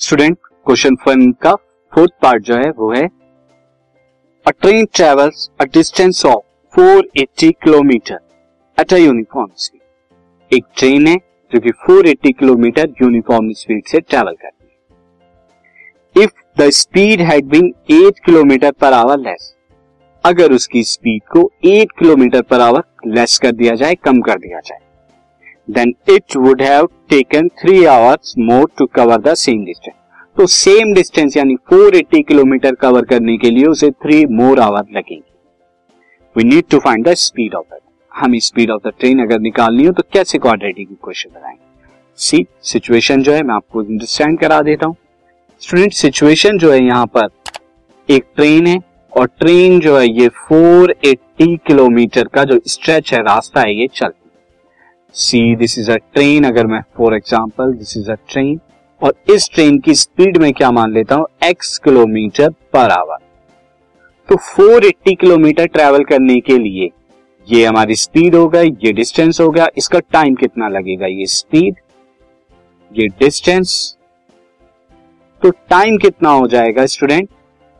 Student question one का fourth part जो है, वो है a train travels a distance of 480 kilometre at a uniform speed एक ट्रेन है, जो कि 480 किलोमीटर यूनिफॉर्म स्पीड से ट्रेवल करती है। If the speed had been 8 kilometre per hour less अगर उसकी स्पीड को 8 किलोमीटर पर आवर लेस कर दिया जाए, कम कर दिया जाए then it would have taken three hours more to cover the same distance तो सेम डिस्टेंस यानी 480 किलोमीटर कवर करने के लिए उसे थ्री मोर आवर लगेंगे। We need to find the speed of the hmm speed of the train अगर निकालनी हो तो कैसे क्वाड्रेटिक इक्वेशन बनाएँगे? सी सिचुएशन जो है, मैं आपको अंडरस्टैंड करा देता हूँ। स्टूडेंट सिचुएशन जो है यहाँ पर एक ट्रेन है और ट्रेन जो है ये 480 किलोमीटर का जो स्ट्रेच है, रास्ता है, ये चलती see this is a train अगर मैं for example this is a train और इस ट्रेन की स्पीड में क्या मान लेता हूँ? एक्स किलोमीटर पर आवर तो 480 किलोमीटर ट्रेवल करने के लिए ये हमारी स्पीड हो गई, ये डिस्टेंस हो गया, इसका टाइम कितना लगेगा? ये स्पीड ये डिस्टेंस तो टाइम कितना हो जाएगा स्टूडेंट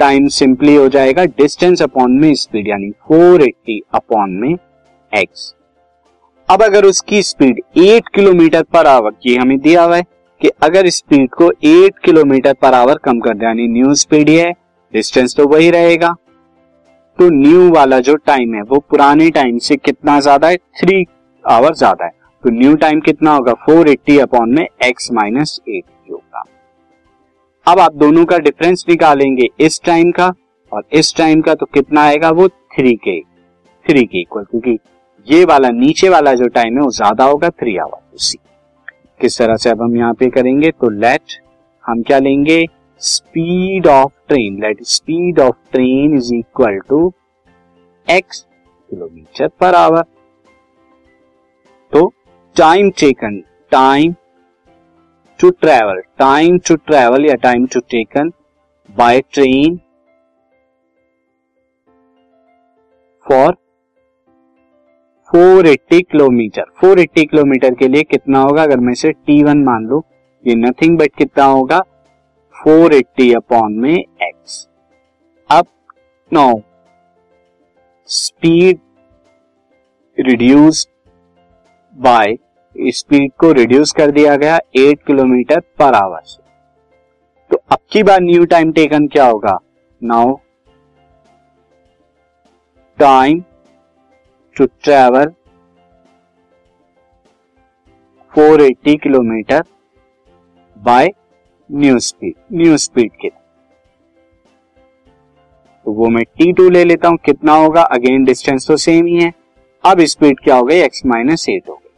टाइम सिंपली हो जाएगा डिस्टेंस अपॉन में स्पीड यानी 480 अपॉन में एक्स अब अगर उसकी स्पीड 8 किलोमीटर पर आवर ये हमें दिया हुआ है कि अगर स्पीड को 8 किलोमीटर पर आवर कम कर दे, यानी न्यू स्पीड है डिस्टेंस तो वही रहेगा। तो न्यू वाला जो टाइम है, वो पुराने टाइम से कितना ज़्यादा है? थ्री आवर ज़्यादा है। तो न्यू टाइम कितना होगा? फोर एट्टी अपॉन में एक्स माइनस एट होगा। अब आप दोनों का डिफरेंस निकालेंगे इस टाइम का, और इस टाइम का तो कितना आएगा? वो थ्री के थ्री के इक्वल क्योंकि ये वाला, नीचे वाला जो टाइम है, वो ज़्यादा होगा थ्री आवर उसी। किस तरह से अब हम यहाँ पे करेंगे तो लेट हम क्या लेंगे? Speed of train let speed of train is equal to x kilometre per hour तो time taken time to travel time to travel या time to taken by train for 480 kilometre. 480 kilometre के लिए कितना होगा? अगर मैं इसे T1 मान लू, ये नथिंग बट कितना होगा? 480 अपॉन में x अब now speed reduce by speed को रिड्यूस कर दिया गया 8 किलोमीटर पर आवर से। तो अब की बार न्यू टाइम टेकन क्या होगा? Now time to travel 480 kilometre by new speed new speed के। तो वो मैं टी टू ले लेता हूँ, कितना होगा? अगेन डिस्टेंस तो सेम ही है। अब स्पीड क्या हो गई? एक्स माइनस एट हो गई।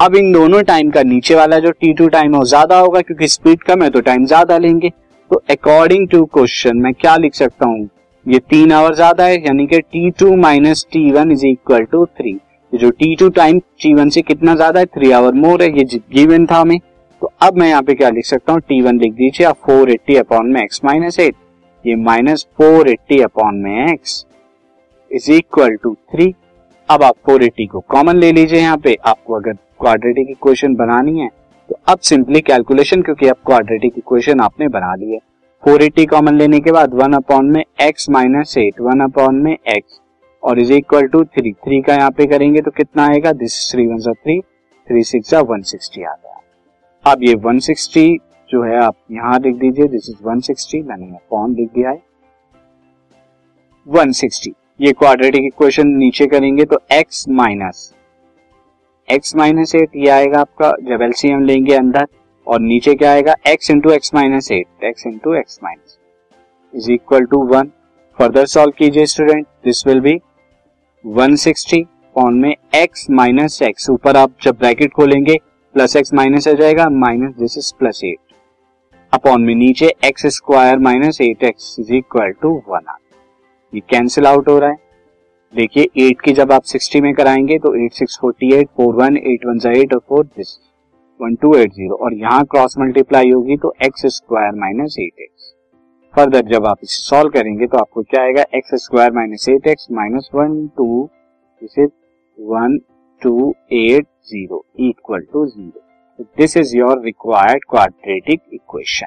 अब इन दोनों टाइम का नीचे वाला जो टी टू टाइम है ज़्यादा होगा, क्योंकि स्पीड कम है तो टाइम ज़्यादा लेंगे। तो अकॉर्डिंग टू क्वेश्चन मैं क्या लिख सकता हूँ? ये तीन आवर ज़्यादा है, यानी कि T two minus T one is equal to three जो T two time T one से कितना ज़्यादा है थ्री आवर मोर है, ये गिवन था हमें। तो अब मैं यहाँ पे क्या लिख सकता हूँ? टी वन लिख दीजिए आप फोर एट्टी अपॉन में एक्स माइनस एट ये माइनस फोर एट्टी अपॉन में x is equal to three अब आप फोर एट्टी को कॉमन ले लीजिए यहाँ पे। आपको अगर क्वाड्रेटिक इक्वेशन बनानी है तो अब सिंपली कैलकुलेशन क्योंकि अब क्वाड्रेटिक इक्वेशन आपने बना ली है। फोर एटी कॉमन लेने के बाद वन अपॉन में x minus eight one upon में एक्स और is equal to three three का यहाँ पे करेंगे तो कितना आएगा? दिस थ्री वन सा थ्री थ्री सिक्स सा वन सिक्सटी आ गया। अब ये वन सिक्सटी जो है, आप यहाँ लिख दीजिए दिस इज़ वन सिक्सटी मैंने अपॉन लिख दिया है। वन सिक्सटी ये क्वाड्रेटिक इक्वेशन नीचे करेंगे तो x minus x minus eight ये आएगा आपका। जब एलसीएम लेंगे अंदर और नीचे क्या आएगा? x into x minus eight x into x minus is equal to one further solve कीजिए student this will be 160 upon में x माइनस एक्स ऊपर आप जब ब्रैकेट खोलेंगे प्लस एक्स माइनस आ जाएगा minus this is plus eight upon में नीचे x square minus eight x is equal to one आ ये कैंसिल आउट हो रहा है। देखिए एट की जब आप सिक्सटी में कराएँगे तो eight six forty eight four one eight one जा एट और four this one two eight zero और यहाँ क्रॉस मल्टीप्लाई होगी तो x square minus eight x further जब आप इसे सॉल्व करेंगे तो आपको क्या आएगा? X square minus eight x minus one two this one two eight zero equal to zero this is your required quadratic equation